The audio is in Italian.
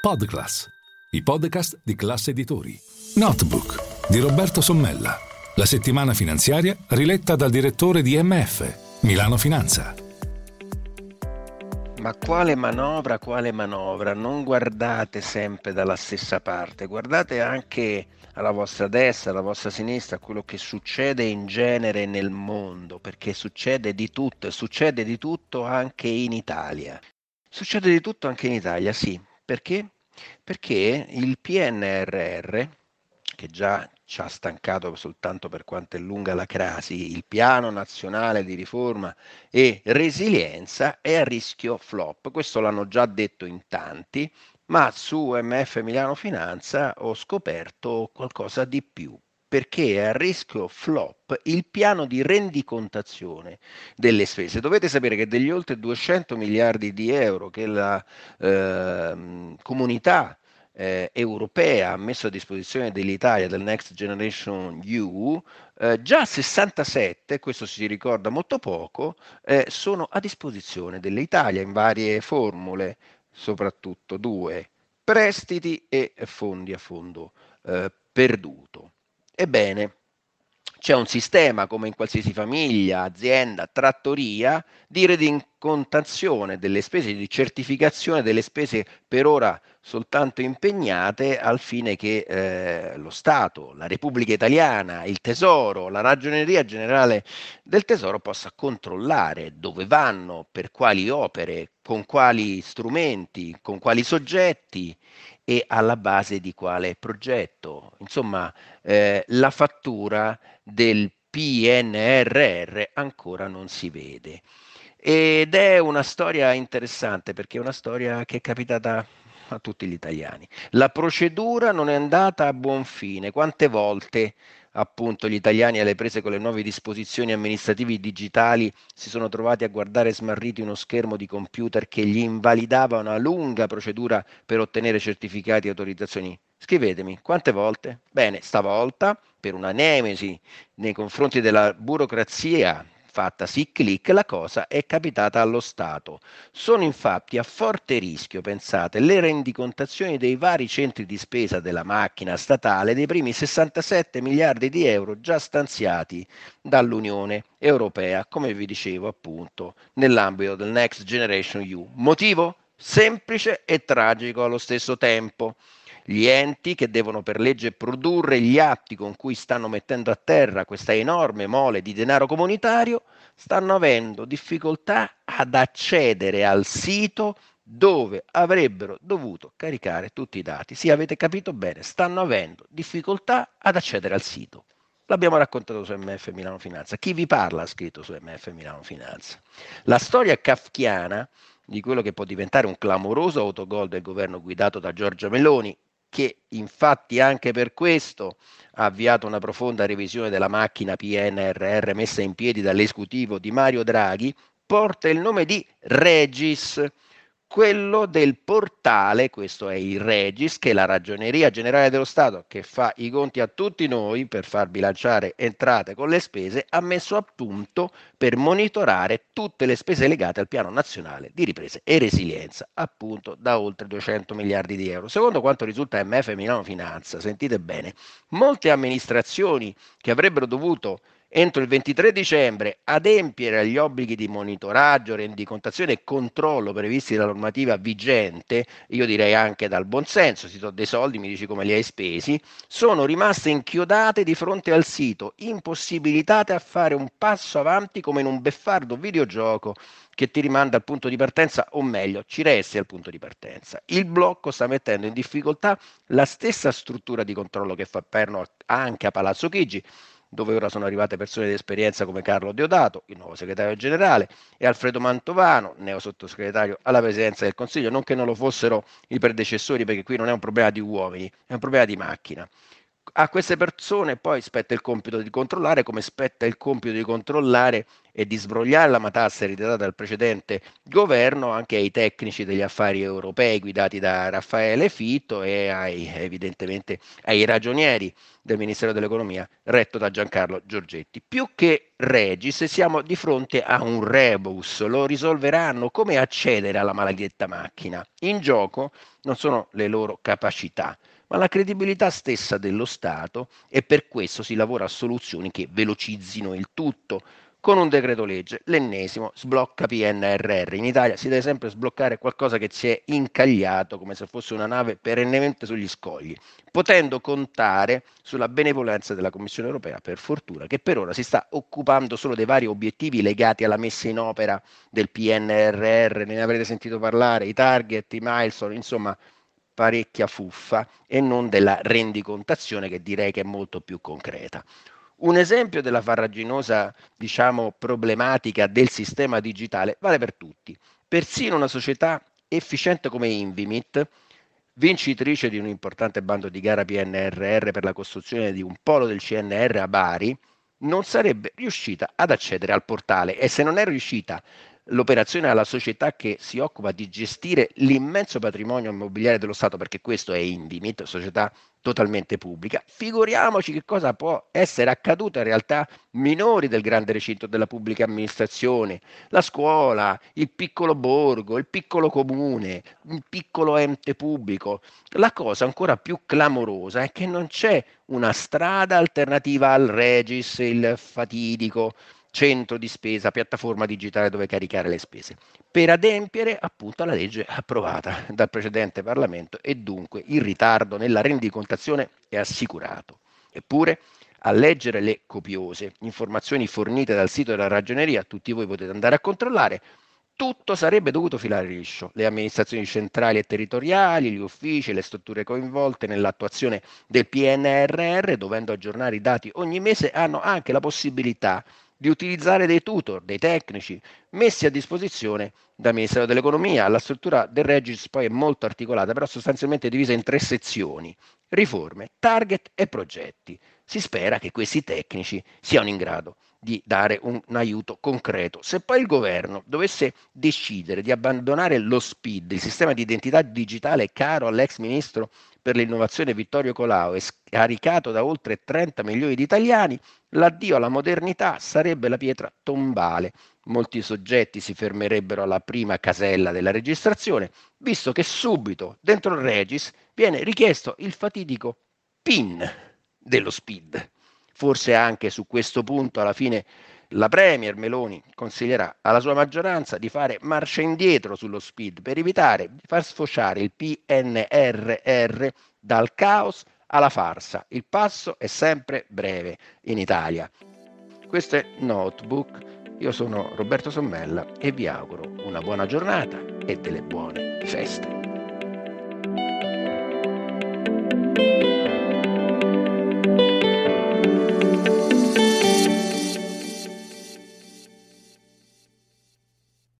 Podclass, i podcast di classe editori. Notebook di Roberto Sommella. La settimana finanziaria riletta dal direttore di MF, Milano Finanza. Ma quale manovra, quale manovra? Non guardate sempre dalla stessa parte, guardate anche alla vostra destra, alla vostra sinistra, quello che succede in genere nel mondo, perché succede di tutto succede di tutto anche in Italia. Succede di tutto anche in Italia, sì. Perché? Perché il PNRR, che già ci ha stancato soltanto per quanto è lunga la crasi, il piano nazionale di riforma e resilienza è a rischio flop. Questo l'hanno già detto in tanti, ma su MF Milano Finanza ho scoperto qualcosa di più perché è a rischio flop il piano di rendicontazione delle spese. Dovete sapere che degli oltre 200 miliardi di euro che la eh, comunità eh, europea ha messo a disposizione dell'Italia del Next Generation EU, eh, già 67, questo si ricorda molto poco, eh, sono a disposizione dell'Italia in varie formule, soprattutto due, prestiti e fondi a fondo eh, perduto. Ebbene, c'è un sistema, come in qualsiasi famiglia, azienda, trattoria, di rendicontazione delle spese, di certificazione delle spese per ora soltanto impegnate al fine che eh, lo Stato, la Repubblica Italiana, il Tesoro, la Ragioneria Generale del Tesoro possa controllare dove vanno, per quali opere, con quali strumenti, con quali soggetti e alla base di quale progetto. Insomma, eh, la fattura del PNRR ancora non si vede. Ed è una storia interessante perché è una storia che è capitata a tutti gli italiani. La procedura non è andata a buon fine. Quante volte appunto gli italiani alle prese con le nuove disposizioni amministrative digitali si sono trovati a guardare smarriti uno schermo di computer che gli invalidava una lunga procedura per ottenere certificati e autorizzazioni? Scrivetemi, quante volte? Bene, stavolta per una nemesi nei confronti della burocrazia fatta sì clic, la cosa è capitata allo Stato. Sono infatti a forte rischio, pensate, le rendicontazioni dei vari centri di spesa della macchina statale dei primi 67 miliardi di euro già stanziati dall'Unione Europea, come vi dicevo appunto, nell'ambito del Next Generation EU. Motivo? Semplice e tragico allo stesso tempo gli enti che devono per legge produrre gli atti con cui stanno mettendo a terra questa enorme mole di denaro comunitario, stanno avendo difficoltà ad accedere al sito dove avrebbero dovuto caricare tutti i dati. Sì, avete capito bene, stanno avendo difficoltà ad accedere al sito. L'abbiamo raccontato su MF Milano Finanza. Chi vi parla ha scritto su MF Milano Finanza. La storia kafkiana di quello che può diventare un clamoroso autogol del governo guidato da Giorgia Meloni, che infatti anche per questo ha avviato una profonda revisione della macchina PNRR messa in piedi dall'esecutivo di Mario Draghi, porta il nome di Regis quello del portale, questo è il Regis, che la Ragioneria Generale dello Stato, che fa i conti a tutti noi per far bilanciare entrate con le spese, ha messo a punto per monitorare tutte le spese legate al Piano Nazionale di Ripresa e Resilienza, appunto da oltre 200 miliardi di euro. Secondo quanto risulta MF Milano Finanza, sentite bene, molte amministrazioni che avrebbero dovuto entro il 23 dicembre adempiere agli obblighi di monitoraggio, rendicontazione e controllo previsti dalla normativa vigente, io direi anche dal buonsenso, si do dei soldi, mi dici come li hai spesi, sono rimaste inchiodate di fronte al sito, impossibilitate a fare un passo avanti come in un beffardo videogioco che ti rimanda al punto di partenza, o meglio, ci resti al punto di partenza. Il blocco sta mettendo in difficoltà la stessa struttura di controllo che fa perno anche a Palazzo Chigi, dove ora sono arrivate persone di esperienza come Carlo Deodato, il nuovo segretario generale, e Alfredo Mantovano, neo sottosegretario alla presidenza del Consiglio, non che non lo fossero i predecessori, perché qui non è un problema di uomini, è un problema di macchina a queste persone poi spetta il compito di controllare, come spetta il compito di controllare e di sbrogliare la matassa ereditata dal precedente governo anche ai tecnici degli affari europei guidati da Raffaele Fitto e ai, evidentemente ai ragionieri del Ministero dell'Economia retto da Giancarlo Giorgetti. Più che Regis siamo di fronte a un rebus, lo risolveranno come accedere alla maledetta macchina. In gioco non sono le loro capacità, ma la credibilità stessa dello Stato e per questo si lavora a soluzioni che velocizzino il tutto. Con un decreto legge, l'ennesimo sblocca PNRR. In Italia si deve sempre sbloccare qualcosa che si è incagliato come se fosse una nave perennemente sugli scogli, potendo contare sulla benevolenza della Commissione europea, per fortuna, che per ora si sta occupando solo dei vari obiettivi legati alla messa in opera del PNRR, ne avrete sentito parlare, i target, i milestone, insomma parecchia fuffa e non della rendicontazione che direi che è molto più concreta. Un esempio della farraginosa, diciamo, problematica del sistema digitale vale per tutti. Persino una società efficiente come Invimit, vincitrice di un importante bando di gara PNRR per la costruzione di un polo del CNR a Bari, non sarebbe riuscita ad accedere al portale e se non è riuscita l'operazione alla società che si occupa di gestire l'immenso patrimonio immobiliare dello Stato, perché questo è Indimit, società totalmente pubblica, figuriamoci che cosa può essere accaduto in realtà minori del grande recinto della pubblica amministrazione, la scuola, il piccolo borgo, il piccolo comune, un piccolo ente pubblico. La cosa ancora più clamorosa è che non c'è una strada alternativa al Regis, il fatidico centro di spesa, piattaforma digitale dove caricare le spese, per adempiere appunto alla legge approvata dal precedente Parlamento e dunque il ritardo nella rendicontazione è assicurato. Eppure, a leggere le copiose informazioni fornite dal sito della ragioneria, tutti voi potete andare a controllare, tutto sarebbe dovuto filare liscio. Le amministrazioni centrali e territoriali, gli uffici, le strutture coinvolte nell'attuazione del PNRR, dovendo aggiornare i dati ogni mese, hanno anche la possibilità di utilizzare dei tutor, dei tecnici messi a disposizione dal Ministero dell'Economia. La struttura del Regis poi è molto articolata, però sostanzialmente divisa in tre sezioni, riforme, target e progetti. Si spera che questi tecnici siano in grado di dare un, un, aiuto concreto. Se poi il governo dovesse decidere di abbandonare lo SPID, il sistema di identità digitale caro all'ex ministro per l'innovazione Vittorio Colau e scaricato da oltre 30 milioni di italiani, l'addio alla modernità sarebbe la pietra tombale. Molti soggetti si fermerebbero alla prima casella della registrazione, visto che subito dentro il Regis viene richiesto il fatidico PIN dello SPID. Forse anche su questo punto alla fine la Premier Meloni consiglierà alla sua maggioranza di fare marcia indietro sullo SPID per evitare di far sfociare il PNRR dal caos alla farsa. Il passo è sempre breve in Italia. Questo è Notebook. Io sono Roberto Sommella e vi auguro una buona giornata e delle buone feste.